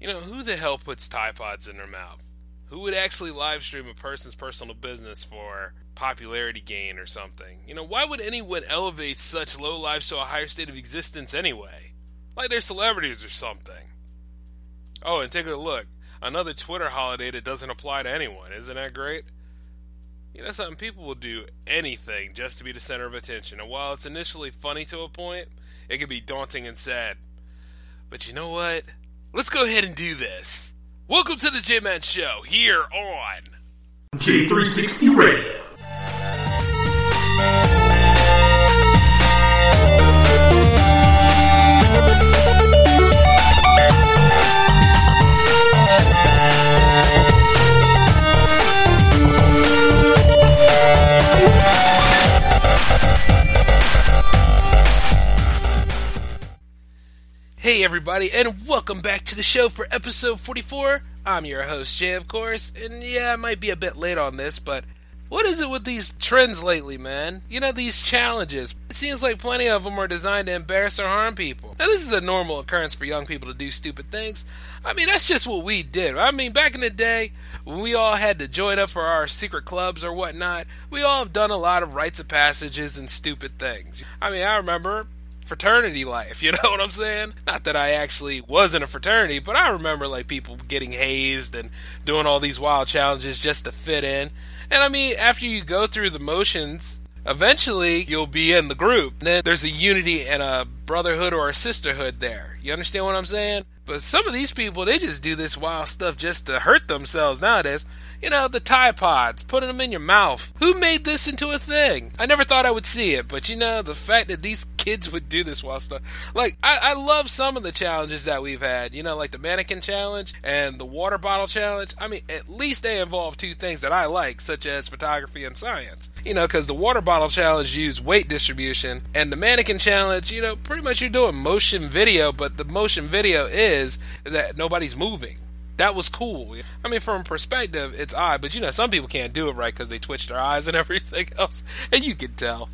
You know, who the hell puts Tide Pods in their mouth? Who would actually live stream a person's personal business for popularity gain or something? You know, why would anyone elevate such low lives to a higher state of existence anyway? Like they're celebrities or something. Oh, and take a look. Another Twitter holiday that doesn't apply to anyone. Isn't that great? You know something? People will do anything just to be the center of attention. And while it's initially funny to a point, it can be daunting and sad. But you know what? Let's go ahead and do this. Welcome to the J Man Show here on J360 Radio. Hey, everybody, and welcome back to the show for episode 44. I'm your host, J, of course, and yeah, I might be a bit late on this, but what is it with these trends lately, man? You know, these challenges. It seems like plenty of them are designed to embarrass or harm people. Now, this is a normal occurrence for young people to do stupid things. I mean, that's just what we did. I mean, back in the day, we all had to join up for our secret clubs or whatnot, we all have done a lot of rites of passages and stupid things. I mean, I remember fraternity life. You know what I'm saying? Not that I actually was in a fraternity, but I remember like people getting hazed and doing all these wild challenges just to fit in. And I mean, after you go through the motions, eventually you'll be in the group. And then there's a unity and a brotherhood or a sisterhood there. You understand what I'm saying? But some of these people, they just do this wild stuff just to hurt themselves nowadays. You know, the Tide Pods, putting them in your mouth. Who made this into a thing? I never thought I would see it, but you know, the fact that these kids would do this wild stuff. Like, I, I love some of the challenges that we've had, you know, like the mannequin challenge and the water bottle challenge. I mean, at least they involve two things that I like, such as photography and science. You know, because the water bottle challenge used weight distribution, and the mannequin challenge, you know, pretty much you're doing motion video, but the motion video is, is that nobody's moving that was cool. I mean, from perspective, it's odd, but you know, some people can't do it right because they twitch their eyes and everything else, and you can tell.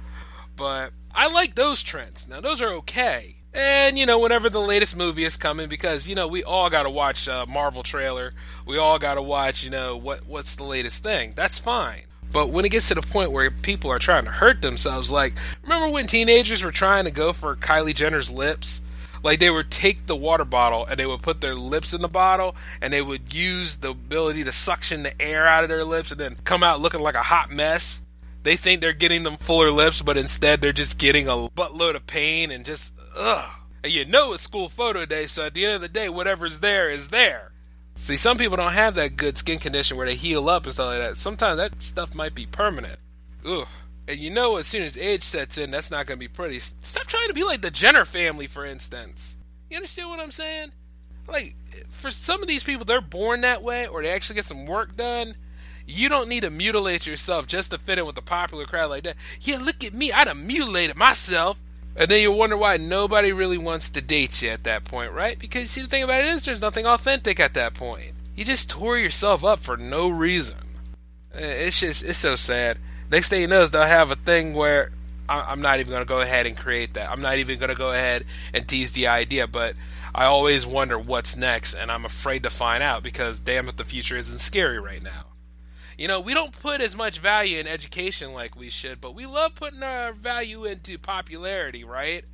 But I like those trends. Now, those are okay. And you know, whenever the latest movie is coming, because you know we all got to watch a Marvel trailer, we all got to watch, you know, what what's the latest thing. That's fine. But when it gets to the point where people are trying to hurt themselves, like remember when teenagers were trying to go for Kylie Jenner's lips? Like they would take the water bottle and they would put their lips in the bottle and they would use the ability to suction the air out of their lips and then come out looking like a hot mess. They think they're getting them fuller lips, but instead they're just getting a buttload of pain and just ugh. And you know it's school photo day, so at the end of the day, whatever's there is there. See, some people don't have that good skin condition where they heal up and stuff like that. Sometimes that stuff might be permanent. Ugh. And you know, as soon as age sets in, that's not going to be pretty. Stop trying to be like the Jenner family, for instance. You understand what I'm saying? Like, for some of these people, they're born that way, or they actually get some work done. You don't need to mutilate yourself just to fit in with the popular crowd like that. Yeah, look at me, I'd have mutilated myself. And then you wonder why nobody really wants to date you at that point, right? Because see, the thing about it is, there's nothing authentic at that point. You just tore yourself up for no reason. It's just, it's so sad. Next thing you know is they'll have a thing where I'm not even going to go ahead and create that. I'm not even going to go ahead and tease the idea, but I always wonder what's next, and I'm afraid to find out because damn if the future isn't scary right now. You know, we don't put as much value in education like we should, but we love putting our value into popularity, right?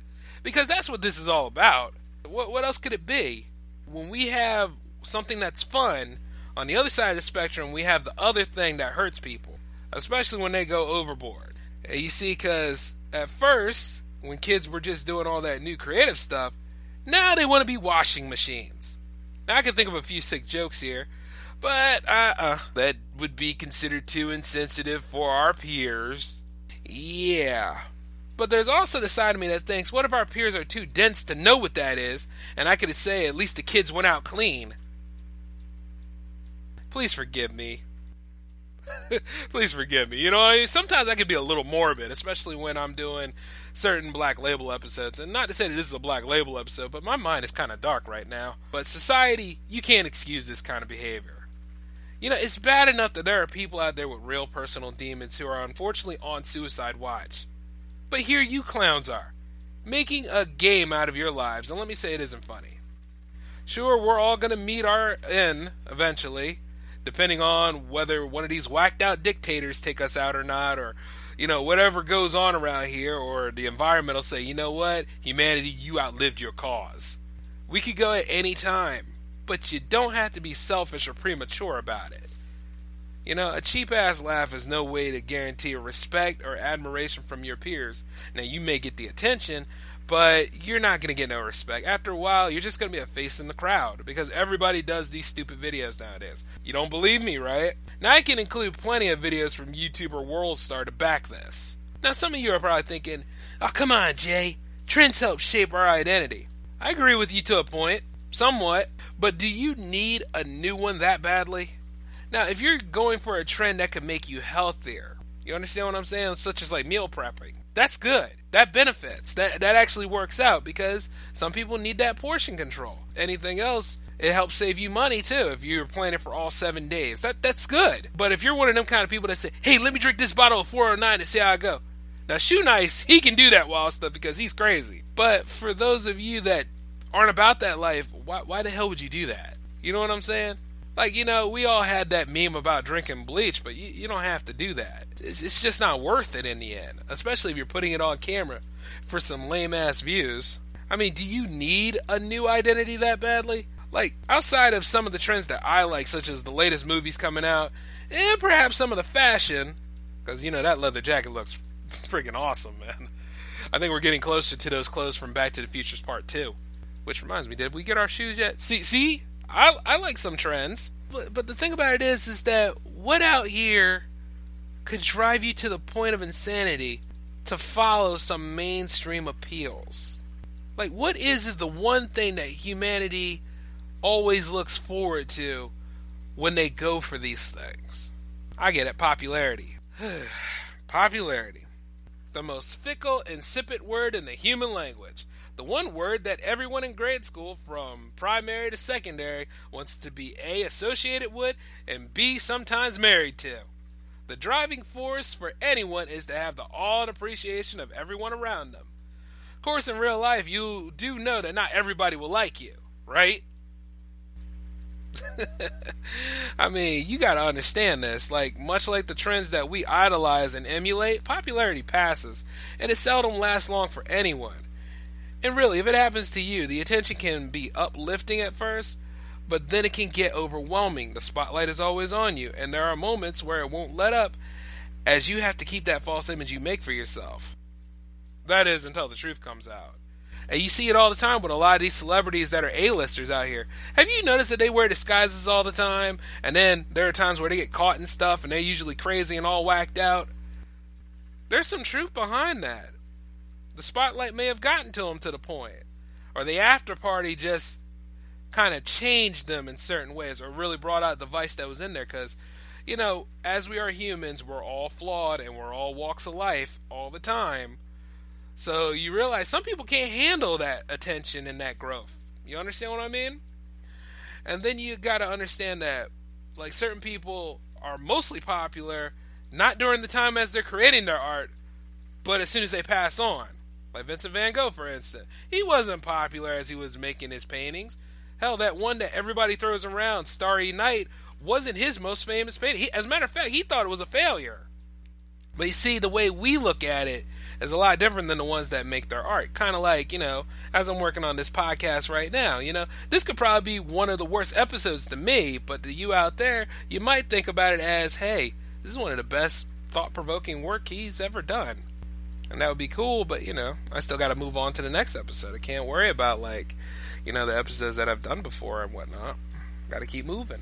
Because that's what this is all about. What, what else could it be? When we have something that's fun, on the other side of the spectrum, we have the other thing that hurts people, especially when they go overboard. You see, because at first, when kids were just doing all that new creative stuff, now they want to be washing machines. Now, I can think of a few sick jokes here, but uh, uh, that would be considered too insensitive for our peers. Yeah. But there's also the side of me that thinks, what if our peers are too dense to know what that is, and I could say at least the kids went out clean? Please forgive me. Please forgive me. You know, I sometimes I can be a little morbid, especially when I'm doing certain Black Label episodes. And not to say that this is a Black Label episode, but my mind is kind of dark right now. But society, you can't excuse this kind of behavior. You know, it's bad enough that there are people out there with real personal demons who are unfortunately on suicide watch. But here you clowns are, making a game out of your lives, and let me say it isn't funny. Sure, we're all going to meet our end eventually, depending on whether one of these whacked out dictators take us out or not, or you know whatever goes on around here, or the environment will say, you know what, humanity, you outlived your cause. We could go at any time, but you don't have to be selfish or premature about it. You know, a cheap ass laugh is no way to guarantee respect or admiration from your peers. Now, you may get the attention, but you're not going to get no respect. After a while, you're just going to be a face in the crowd because everybody does these stupid videos nowadays. You don't believe me, right? Now, I can include plenty of videos from YouTuber Worldstar to back this. Now, some of you are probably thinking, oh, come on, J. Trends help shape our identity. I agree with you to a point, somewhat, but do you need a new one that badly? Now, if you're going for a trend that could make you healthier, you understand what I'm saying? Such as like meal prepping that's good. That benefits. That that actually works out because some people need that portion control. Anything else, it helps save you money too if you're planning for all seven days. That that's good. But if you're one of them kind of people that say, "Hey, let me drink this bottle of 409 and see how I go," now Shoenice he can do that wild stuff because he's crazy. But for those of you that aren't about that life, why why the hell would you do that? You know what I'm saying? Like, you know, we all had that meme about drinking bleach, but you, you don't have to do that. It's, it's just not worth it in the end, especially if you're putting it on camera for some lame ass views. I mean, do you need a new identity that badly? Like, outside of some of the trends that I like, such as the latest movies coming out, and perhaps some of the fashion, because, you know, that leather jacket looks freaking awesome, man. I think we're getting closer to those clothes from Back to the Futures Part 2. Which reminds me, did we get our shoes yet? See, see, I I like some trends, but but the thing about it is is that what out here could drive you to the point of insanity to follow some mainstream appeals? Like what is the one thing that humanity always looks forward to when they go for these things? I get it, popularity. popularity. The most fickle, insipid word in the human language the one word that everyone in grade school, from primary to secondary, wants to be A, associated with, and B, sometimes married to. The driving force for anyone is to have the awe and appreciation of everyone around them. Of course, in real life, you do know that not everybody will like you, right? I mean, you got to understand this. Like, much like the trends that we idolize and emulate, popularity passes, and it seldom lasts long for anyone. And really, if it happens to you, the attention can be uplifting at first, but then it can get overwhelming. The spotlight is always on you, and there are moments where it won't let up as you have to keep that false image you make for yourself. That is until the truth comes out. And you see it all the time with a lot of these celebrities that are A-listers out here. Have you noticed that they wear disguises all the time? And then there are times where they get caught in stuff and they're usually crazy and all whacked out? There's some truth behind that the spotlight may have gotten to them to the point, or the after party just kind of changed them in certain ways, or really brought out the vice that was in there. Because, you know, as we are humans, we're all flawed and we're all walks of life all the time. So you realize some people can't handle that attention and that growth. You understand what I mean? And then you got to understand that, like, certain people are mostly popular not during the time as they're creating their art, but as soon as they pass on. Like Vincent van Gogh, for instance. He wasn't popular as he was making his paintings. Hell, that one that everybody throws around, Starry Night, wasn't his most famous painting. He, as a matter of fact, he thought it was a failure. But you see, the way we look at it is a lot different than the ones that make their art. Kind of like, you know, as I'm working on this podcast right now, you know, this could probably be one of the worst episodes to me, but to you out there, you might think about it as, hey, this is one of the best thought provoking work he's ever done and that would be cool. But you know, I still got to move on to the next episode. I can't worry about like, you know, the episodes that I've done before and whatnot. Got to keep moving.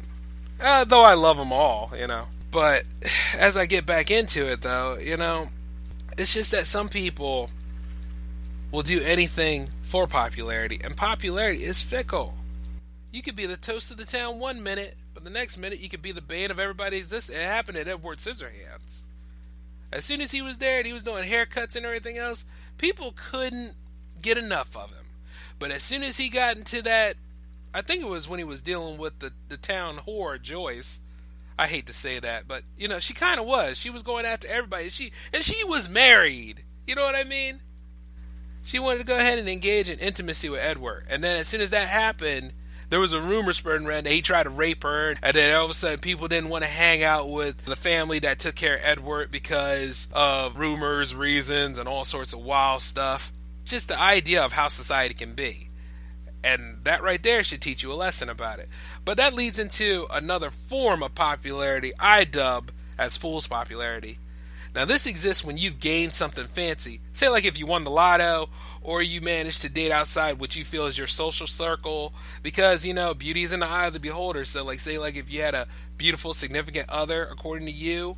Uh, though I love them all, you know. But as I get back into it, though, you know, it's just that some people will do anything for popularity, and popularity is fickle. You could be the toast of the town one minute, but the next minute you could be the bane of everybody's existence. It happened at Edward Scissorhands. As soon as he was there and he was doing haircuts and everything else, people couldn't get enough of him. But as soon as he got into that, I think it was when he was dealing with the, the town whore, Joyce. I hate to say that, but you know, she kind of was. She was going after everybody. She and she was married. You know what I mean? She wanted to go ahead and engage in intimacy with Edward. And then as soon as that happened, there was a rumor spreading around that he tried to rape her, and then all of a sudden people didn't want to hang out with the family that took care of Edward because of rumors, reasons, and all sorts of wild stuff. Just the idea of how society can be. And that right there should teach you a lesson about it. But that leads into another form of popularity I dub as fool's popularity. Now, this exists when you've gained something fancy. Say, like if you won the lotto or you manage to date outside what you feel is your social circle. Because you know beauty is in the eye of the beholder. So like say like if you had a beautiful significant other according to you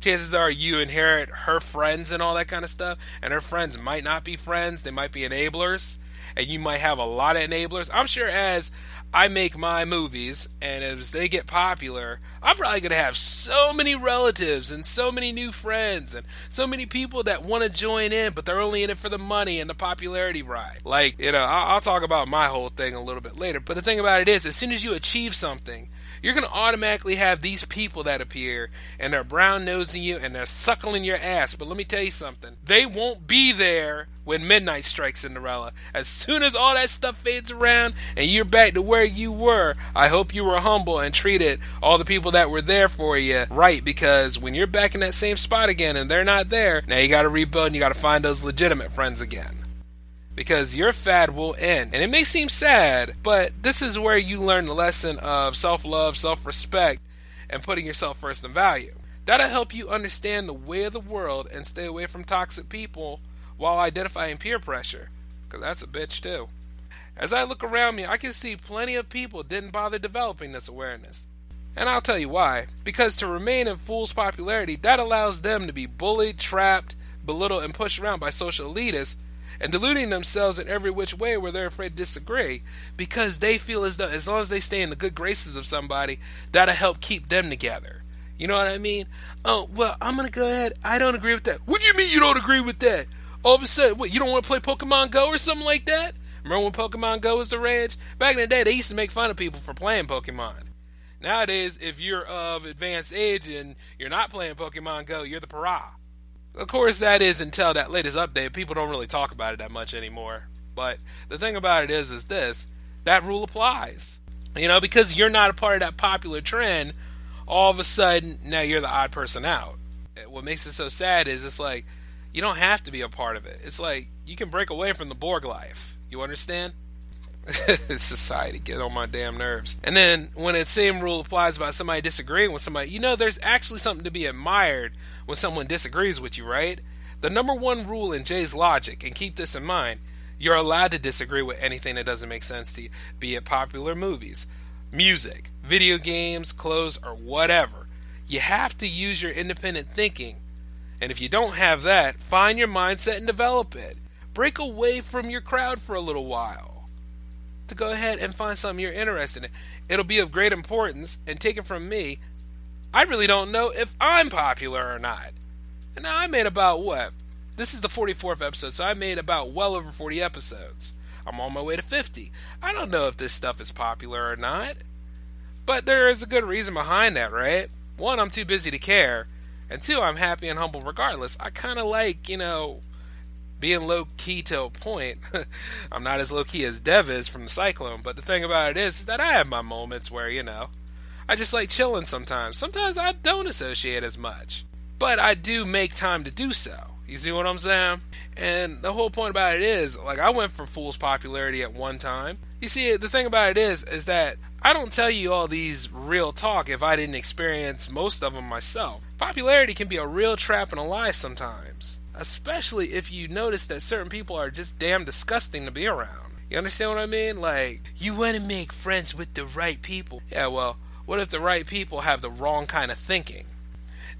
chances are you inherit her friends and all that kind of stuff. And her friends might not be friends. They might be enablers and you might have a lot of enablers i'm sure as I make my movies, and as they get popular, I'm probably going to have so many relatives and so many new friends and so many people that want to join in, but they're only in it for the money and the popularity ride. Like, you know, I'll, I'll talk about my whole thing a little bit later, but the thing about it is, as soon as you achieve something, you're going to automatically have these people that appear and they're brown nosing you and they're suckling your ass. But let me tell you something they won't be there when midnight strikes Cinderella. As soon as all that stuff fades around and you're back to where you were, I hope you were humble and treated all the people that were there for you right because when you're back in that same spot again and they're not there, now you got to rebuild and you got to find those legitimate friends again because your fad will end. And it may seem sad, but this is where you learn the lesson of self love, self respect, and putting yourself first in value. That'll help you understand the way of the world and stay away from toxic people while identifying peer pressure, because that's a bitch too. As I look around me, I can see plenty of people didn't bother developing this awareness. And I'll tell you why. Because to remain in fool's popularity, that allows them to be bullied, trapped, belittled, and pushed around by social elitists and deluding themselves in every which way where they're afraid to disagree because they feel as though as long as they stay in the good graces of somebody, that'll help keep them together. You know what I mean? Oh, well, I'm going to go ahead. I don't agree with that. What do you mean you don't agree with that? All of a sudden, what, you don't want to play Pokemon Go or something like that? Remember when Pokemon Go was the rage? Back in the day, they used to make fun of people for playing Pokemon. Nowadays, if you're of advanced age and you're not playing Pokemon Go, you're the pariah. Of course, that is until that latest update. People don't really talk about it that much anymore. But the thing about it is, is this: that rule applies. You know, because you're not a part of that popular trend, all of a sudden now you're the odd person out. What makes it so sad is it's like you don't have to be a part of it. It's like you can break away from the Borg life. You understand? Society get on my damn nerves. And then when the same rule applies about somebody disagreeing with somebody, you know, there's actually something to be admired when someone disagrees with you, right? The number one rule in J's logic, and keep this in mind, you're allowed to disagree with anything that doesn't make sense to you, be it popular movies, music, video games, clothes, or whatever. You have to use your independent thinking. And if you don't have that, find your mindset and develop it. Break away from your crowd for a little while. To go ahead and find something you're interested in. It'll be of great importance, and take it from me, I really don't know if I'm popular or not. And now I made about what? This is the 44th episode, so I made about well over 40 episodes. I'm on my way to 50. I don't know if this stuff is popular or not. But there is a good reason behind that, right? One, I'm too busy to care. And two, I'm happy and humble regardless. I kind of like, you know, being low key to a point. I'm not as low key as Dev is from the Cyclone, but the thing about it is, is that I have my moments where, you know, I just like chilling sometimes. Sometimes I don't associate as much, but I do make time to do so. You see what I'm saying? And the whole point about it is, like, I went for Fool's popularity at one time. You see, the thing about it is, is that I don't tell you all these real talk if I didn't experience most of them myself. Popularity can be a real trap and a lie sometimes, especially if you notice that certain people are just damn disgusting to be around. You understand what I mean? Like, you want to make friends with the right people. Yeah, well, what if the right people have the wrong kind of thinking?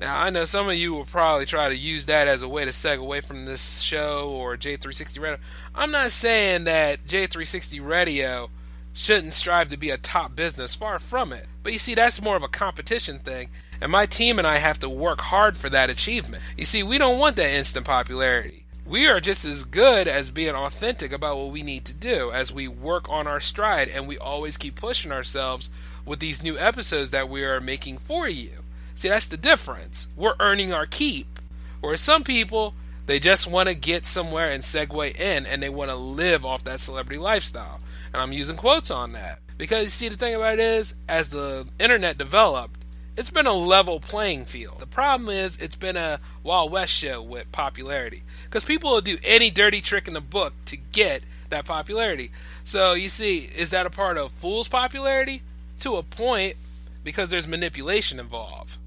Now, I know some of you will probably try to use that as a way to segue away from this show or J360 Radio. I'm not saying that J360 Radio shouldn't strive to be a top business, far from it. But you see, that's more of a competition thing, and my team and I have to work hard for that achievement. You see, we don't want that instant popularity. We are just as good as being authentic about what we need to do as we work on our stride and we always keep pushing ourselves with these new episodes that we are making for you. See, that's the difference. We're earning our keep. Whereas some people, they just want to get somewhere and segue in and they want to live off that celebrity lifestyle. And I'm using quotes on that. Because you see, the thing about it is, as the internet developed, it's been a level playing field. The problem is, it's been a Wild West show with popularity. Because people will do any dirty trick in the book to get that popularity. So, you see, is that a part of Fool's popularity? To a point, because there's manipulation involved.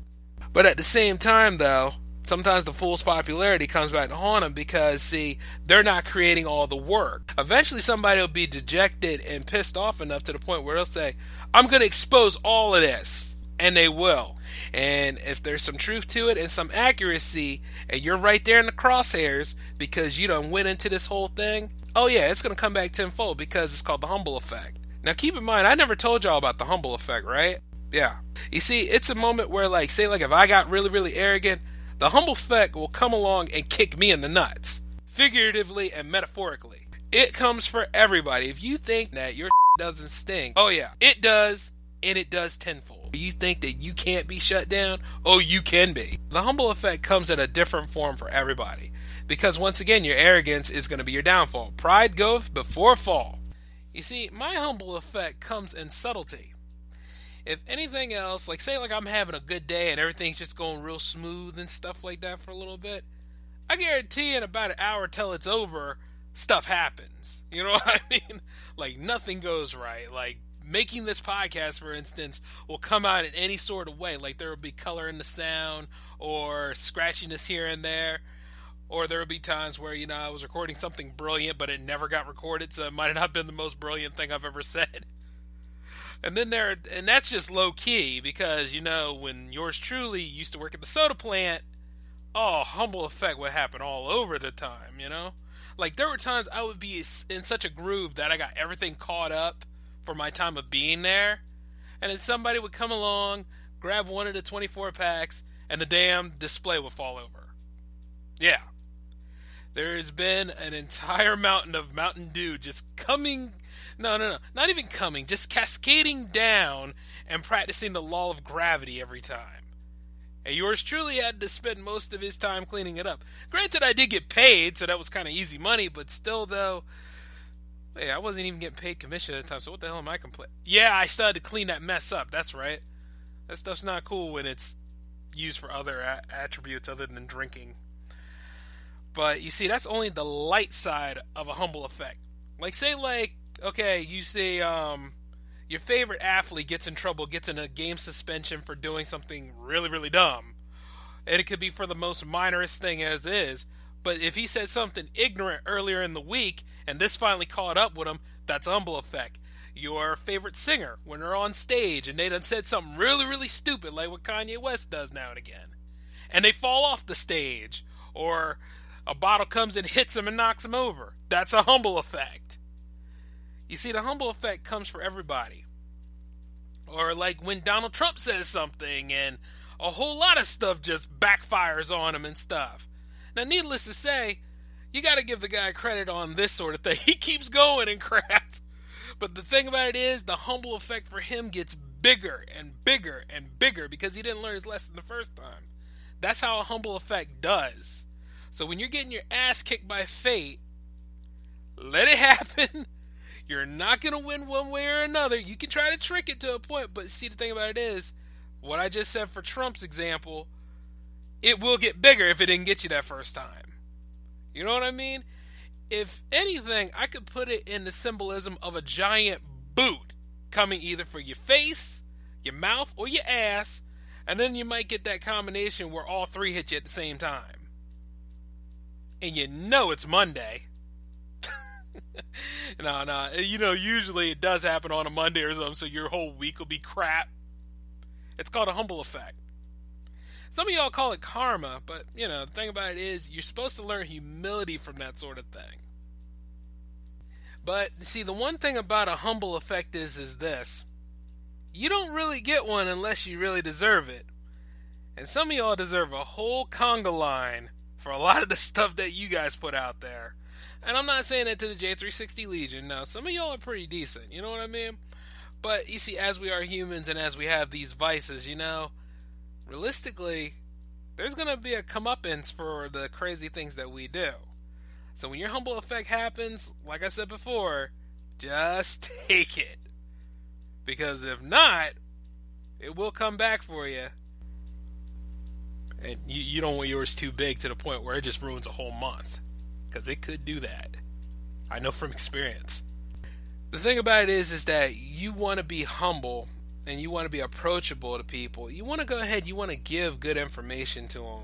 But at the same time, though, sometimes the fool's popularity comes back to haunt them because, see, they're not creating all the work. Eventually, somebody will be dejected and pissed off enough to the point where they'll say, I'm going to expose all of this. And they will. And if there's some truth to it and some accuracy, and you're right there in the crosshairs because you done went into this whole thing, oh yeah, it's going to come back tenfold because it's called the humble effect. Now keep in mind, I never told y'all about the humble effect, right? Yeah. You see, it's a moment where, like, say, like, if I got really, really arrogant, the humble effect will come along and kick me in the nuts, figuratively and metaphorically. It comes for everybody. If you think that your doesn't stink, oh yeah, it does, and it does tenfold. You think that you can't be shut down? Oh, you can be. The humble effect comes in a different form for everybody. Because once again, your arrogance is going to be your downfall. Pride goeth before fall. You see, my humble effect comes in subtlety if anything else, like say like I'm having a good day and everything's just going real smooth and stuff like that for a little bit, I guarantee in about an hour till it's over, stuff happens. You know what I mean? Like nothing goes right. Like making this podcast, for instance, will come out in any sort of way. Like there will be color in the sound or scratchiness here and there. Or there will be times where, you know, I was recording something brilliant, but it never got recorded, so it might not have been the most brilliant thing I've ever said. And then there, and that's just low key because you know when yours truly used to work at the soda plant, oh, humble effect would happen all over the time. You know, like there were times I would be in such a groove that I got everything caught up for my time of being there, and then somebody would come along, grab one of the 24 packs, and the damn display would fall over. Yeah. There has been an entire mountain of Mountain Dew just coming no, no, no. Not even coming, just cascading down and practicing the law of gravity every time. And yours truly had to spend most of his time cleaning it up. Granted, I did get paid, so that was kind of easy money, but still, though, hey, I wasn't even getting paid commission at the time, so what the hell am I complaining? Yeah, I still had to clean that mess up. That's right. That stuff's not cool when it's used for other a- attributes other than drinking. But you see, that's only the light side of a humble effect. Like, say, like, okay, you see, um, your favorite athlete gets in trouble, gets in a game suspension for doing something really, really dumb. And it could be for the most minorest thing as is. But if he said something ignorant earlier in the week and this finally caught up with him, that's humble effect. Your favorite singer, when they're on stage and they done said something really, really stupid like what Kanye West does now and again, and they fall off the stage, or a bottle comes and hits them and knocks them over, that's a humble effect. You see, the humble effect comes for everybody. Or like when Donald Trump says something and a whole lot of stuff just backfires on him and stuff. Now, needless to say, you got to give the guy credit on this sort of thing. He keeps going and crap. But the thing about it is, the humble effect for him gets bigger and bigger and bigger because he didn't learn his lesson the first time. That's how a humble effect does. So when you're getting your ass kicked by fate, let it happen you're not going to win one way or another. You can try to trick it to a point, but see, the thing about it is, what I just said for Trump's example, it will get bigger if it didn't get you that first time. You know what I mean? If anything, I could put it in the symbolism of a giant boot coming either for your face, your mouth, or your ass, and then you might get that combination where all three hit you at the same time. And you know it's Monday. no, no. You know, usually it does happen on a Monday or something, so your whole week will be crap. It's called a humble effect. Some of y'all call it karma, but you know, the thing about it is you're supposed to learn humility from that sort of thing. But see, the one thing about a humble effect is is this. You don't really get one unless you really deserve it. And some of y'all deserve a whole conga line for a lot of the stuff that you guys put out there. And I'm not saying that to the J360 Legion. Now, some of y'all are pretty decent. You know what I mean? But you see, as we are humans and as we have these vices, you know, realistically, there's going to be a comeuppance for the crazy things that we do. So when your humble effect happens, like I said before, just take it. Because if not, it will come back for you. And you, you don't want yours too big to the point where it just ruins a whole month. Because it could do that. I know from experience. The thing about it is, is that you want to be humble and you want to be approachable to people. You want to go ahead, you want to give good information to them.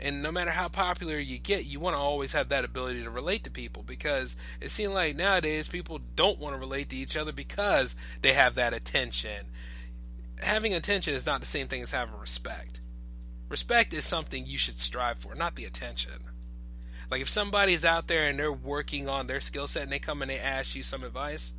And no matter how popular you get, you want to always have that ability to relate to people because it seems like nowadays people don't want to relate to each other because they have that attention. Having attention is not the same thing as having respect. Respect is something you should strive for, not the attention. Like if somebody's out there and they're working on their skill set and they come and they ask you some advice,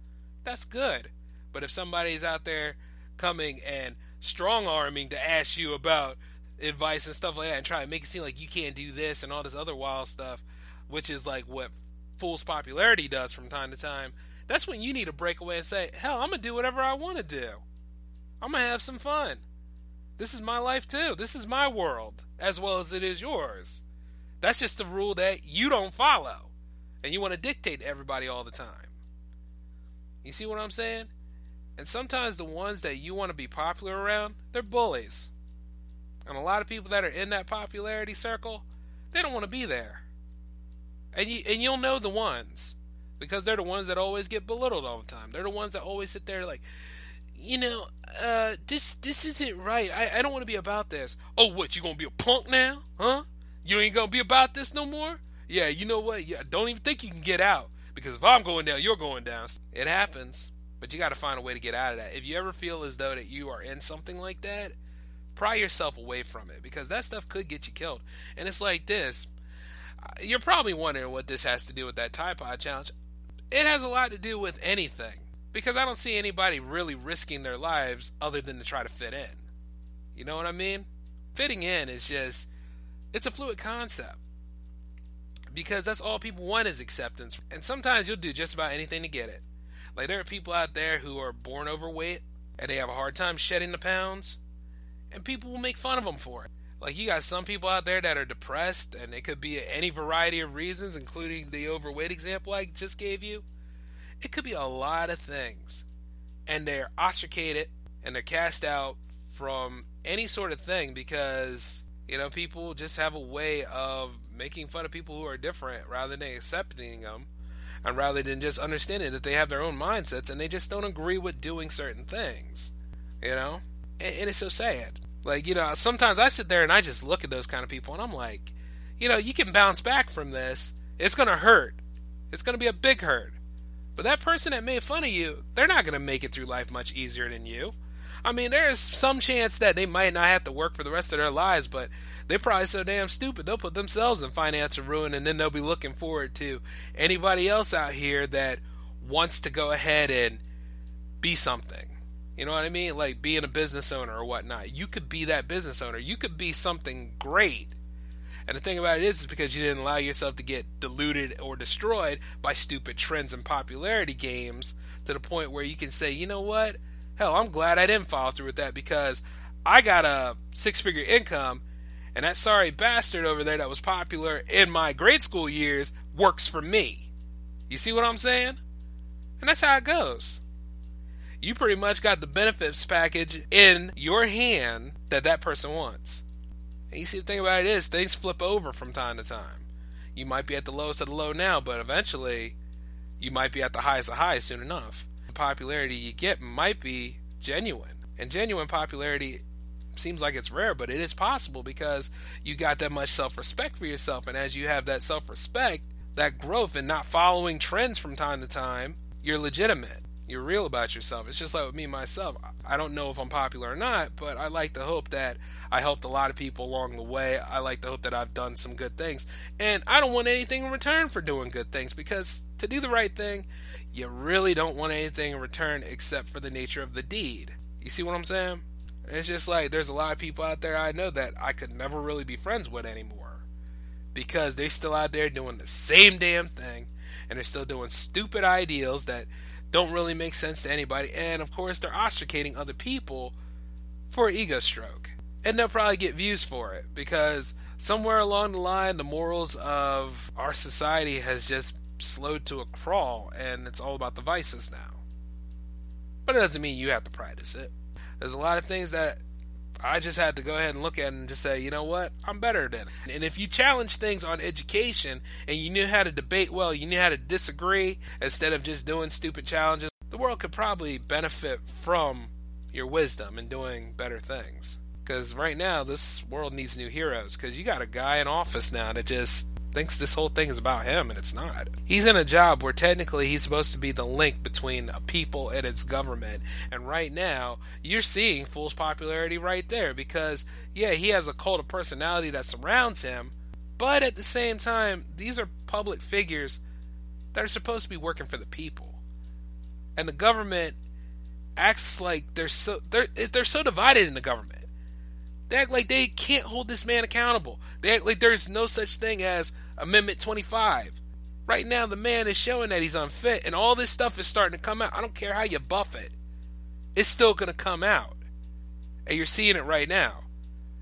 that's good. But if somebody's out there coming and strong arming to ask you about advice and stuff like that and try to make it seem like you can't do this and all this other wild stuff, which is like what fool's popularity does from time to time, that's when you need to break away and say, hell, I'm going to do whatever I want to do. I'm going to have some fun. This is my life too. This is my world as well as it is yours. That's just the rule that you don't follow. And you want to dictate to everybody all the time. You see what I'm saying? And sometimes the ones that you want to be popular around, they're bullies. And a lot of people that are in that popularity circle, they don't want to be there. And you and you'll know the ones because they're the ones that always get belittled all the time. They're the ones that always sit there like, you know, uh, this this isn't right. I, I don't want to be about this. Oh, what? You gonna be a punk now? Huh? You ain't gonna be about this no more? Yeah, you know what? Yeah, don't even think you can get out because if I'm going down, you're going down. It happens, but you got to find a way to get out of that. If you ever feel as though that you are in something like that, pry yourself away from it because that stuff could get you killed. And it's like this. You're probably wondering what this has to do with that Tide Pod challenge. It has a lot to do with anything because I don't see anybody really risking their lives other than to try to fit in. You know what I mean? Fitting in is just it's a fluid concept. Because that's all people want is acceptance. And sometimes you'll do just about anything to get it. Like there are people out there who are born overweight and they have a hard time shedding the pounds and people will make fun of them for it. Like you got some people out there that are depressed and it could be any variety of reasons including the overweight example I just gave you it could be a lot of things. And they're ostracated and they're cast out from any sort of thing because, you know, people just have a way of making fun of people who are different rather than accepting them and rather than just understanding that they have their own mindsets and they just don't agree with doing certain things. You know? And, and it's so sad. Like, you know, sometimes I sit there and I just look at those kind of people and I'm like, you know, you can bounce back from this. It's going to hurt. It's going to be a big hurt. But that person that made fun of you, they're not going to make it through life much easier than you. I mean, there's some chance that they might not have to work for the rest of their lives, but they're probably so damn stupid they'll put themselves in financial ruin and then they'll be looking forward to anybody else out here that wants to go ahead and be something. You know what I mean? Like being a business owner or whatnot. You could be that business owner. You could be something great and the thing about it is, is because you didn't allow yourself to get diluted or destroyed by stupid trends and popularity games to the point where you can say, you know what? Hell, I'm glad I didn't follow through with that because I got a six figure income and that sorry bastard over there that was popular in my grade school years works for me. You see what I'm saying? And that's how it goes. You pretty much got the benefits package in your hand that that person wants. And you see, the thing about it is, things flip over from time to time. You might be at the lowest of the low now, but eventually, you might be at the highest of highs soon enough. The popularity you get might be genuine. And genuine popularity seems like it's rare, but it is possible because you got that much self respect for yourself. And as you have that self respect, that growth and not following trends from time to time, you're legitimate. You're real about yourself. It's just like with me myself. I don't know if I'm popular or not, but I like to hope that I helped a lot of people along the way. I like to hope that I've done some good things. And I don't want anything in return for doing good things because to do the right thing, you really don't want anything in return except for the nature of the deed. You see what I'm saying? It's just like there's a lot of people out there I know that I could never really be friends with anymore because they're still out there doing the same damn thing and they're still doing stupid ideals that don't really make sense to anybody. And of course, they're ostracating other people for ego stroke. And they'll probably get views for it because somewhere along the line, the morals of our society has just slowed to a crawl and it's all about the vices now. But it doesn't mean you have to practice it. There's a lot of things that I just had to go ahead and look at and just say, you know what, I'm better than it. And if you challenge things on education and you knew how to debate well, you knew how to disagree instead of just doing stupid challenges, the world could probably benefit from your wisdom and doing better things. Because right now, this world needs new heroes. Because you got a guy in office now that just thinks this whole thing is about him, and it's not. He's in a job where technically he's supposed to be the link between a people and its government. And right now, you're seeing Fool's popularity right there because, yeah, he has a cult of personality that surrounds him, but at the same time, these are public figures that are supposed to be working for the people. And the government acts like they're so they're they're so divided in the government. They act like they can't hold this man accountable. They act like there's no such thing as Amendment 25. Right now, the man is showing that he's unfit, and all this stuff is starting to come out. I don't care how you buff it, it's still going to come out. And you're seeing it right now.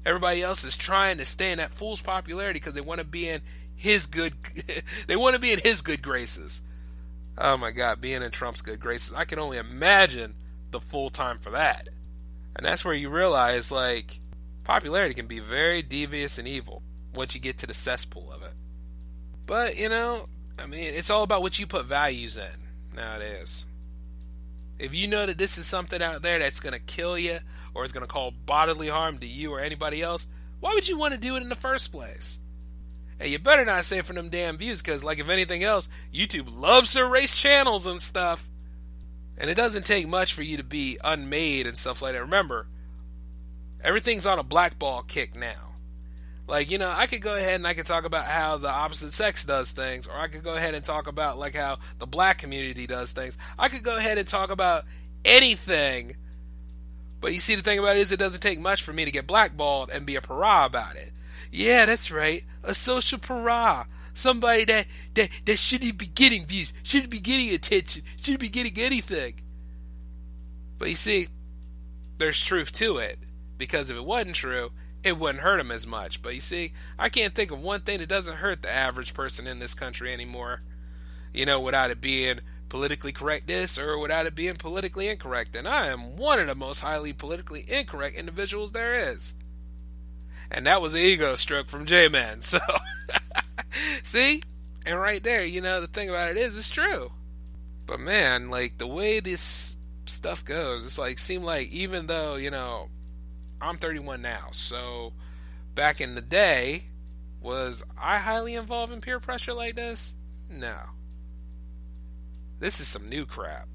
Everybody else is trying to stay in that fool's popularity because they want to be in his good. they want to be in his good graces. Oh my God, being in Trump's good graces. I can only imagine the full time for that. And that's where you realize, like, popularity can be very devious and evil once you get to the cesspool of it. But, you know, I mean, it's all about what you put values in nowadays. If you know that this is something out there that's going to kill you or is going to cause bodily harm to you or anybody else, why would you want to do it in the first place? Hey, you better not say for them damn views, because, like, if anything else, YouTube loves to erase channels and stuff. And it doesn't take much for you to be unmade and stuff like that. Remember, everything's on a blackball kick now. Like, you know, I could go ahead and I could talk about how the opposite sex does things, or I could go ahead and talk about like how the black community does things. I could go ahead and talk about anything. But you see, the thing about it is, it doesn't take much for me to get blackballed and be a pariah about it. Yeah, that's right, a social pariah. Somebody that, that, that shouldn't be getting views, shouldn't be getting attention, shouldn't be getting anything. But you see, there's truth to it. Because if it wasn't true, it wouldn't hurt him as much. But you see, I can't think of one thing that doesn't hurt the average person in this country anymore. You know, without it being politically correct this or without it being politically incorrect. And I am one of the most highly politically incorrect individuals there is. And that was an ego stroke from J Man. So, see? And right there, you know, the thing about it is, it's true. But man, like, the way this stuff goes, it's like, seem like even though, you know, I'm 31 now, so back in the day, was I highly involved in peer pressure like this? No. This is some new crap.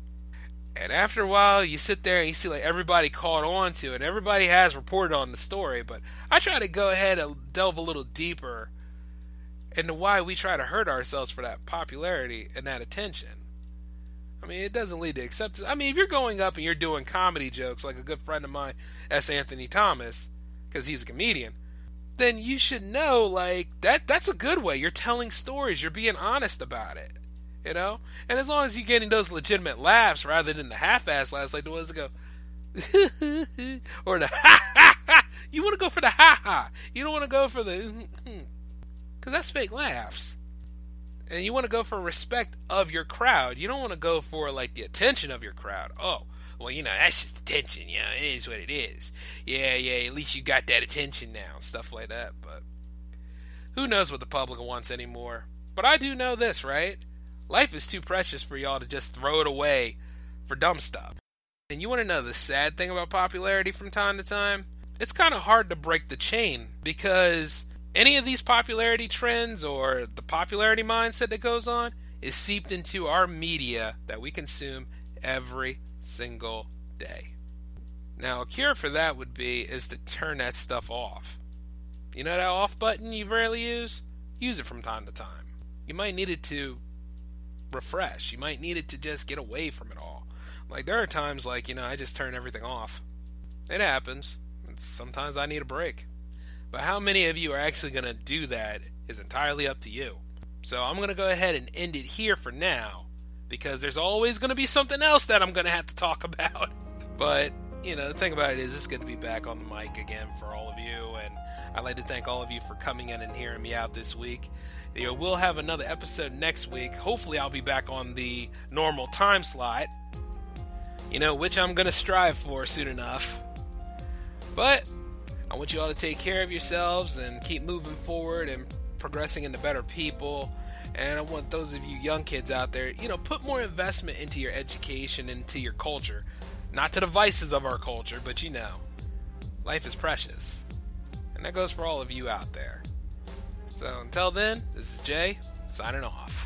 And after a while, you sit there and you see like everybody caught on to it. Everybody has reported on the story, but I try to go ahead and delve a little deeper into why we try to hurt ourselves for that popularity and that attention. I mean, it doesn't lead to acceptance. I mean, if you're going up and you're doing comedy jokes, like a good friend of mine, S. Anthony Thomas, because he's a comedian, then you should know, like, that that's a good way. You're telling stories, you're being honest about it, you know? And as long as you're getting those legitimate laughs rather than the half ass laughs, like the ones that go, or the ha ha ha. You want to go for the ha ha. You don't want to go for the, mm-hmm. because that's fake laughs and you want to go for respect of your crowd. You don't want to go for like the attention of your crowd. Oh, well, you know that's just attention. You know, it is what it is. Yeah, yeah. At least you got that attention now, stuff like that. But who knows what the public wants anymore? But I do know this, right? Life is too precious for y'all to just throw it away for dumb stuff. And you want to know the sad thing about popularity from time to time? It's kind of hard to break the chain because any of these popularity trends or the popularity mindset that goes on is seeped into our media that we consume every single day. Now, a cure for that would be is to turn that stuff off. You know that off button you rarely use? Use it from time to time. You might need it to refresh. You might need it to just get away from it all. Like there are times like, you know, I just turn everything off. It happens. sometimes I need a break. But how many of you are actually going to do that is entirely up to you. So I'm going to go ahead and end it here for now because there's always going to be something else that I'm going to have to talk about. But, you know, the thing about it is it's good to be back on the mic again for all of you and I'd like to thank all of you for coming in and hearing me out this week. You know, we'll have another episode next week. Hopefully, I'll be back on the normal time slot. You know, which I'm going to strive for soon enough. But I want you all to take care of yourselves and keep moving forward and progressing into better people. And I want those of you young kids out there, you know, put more investment into your education, into your culture. Not to the vices of our culture, but you know, life is precious. And that goes for all of you out there. So until then, this is J signing off.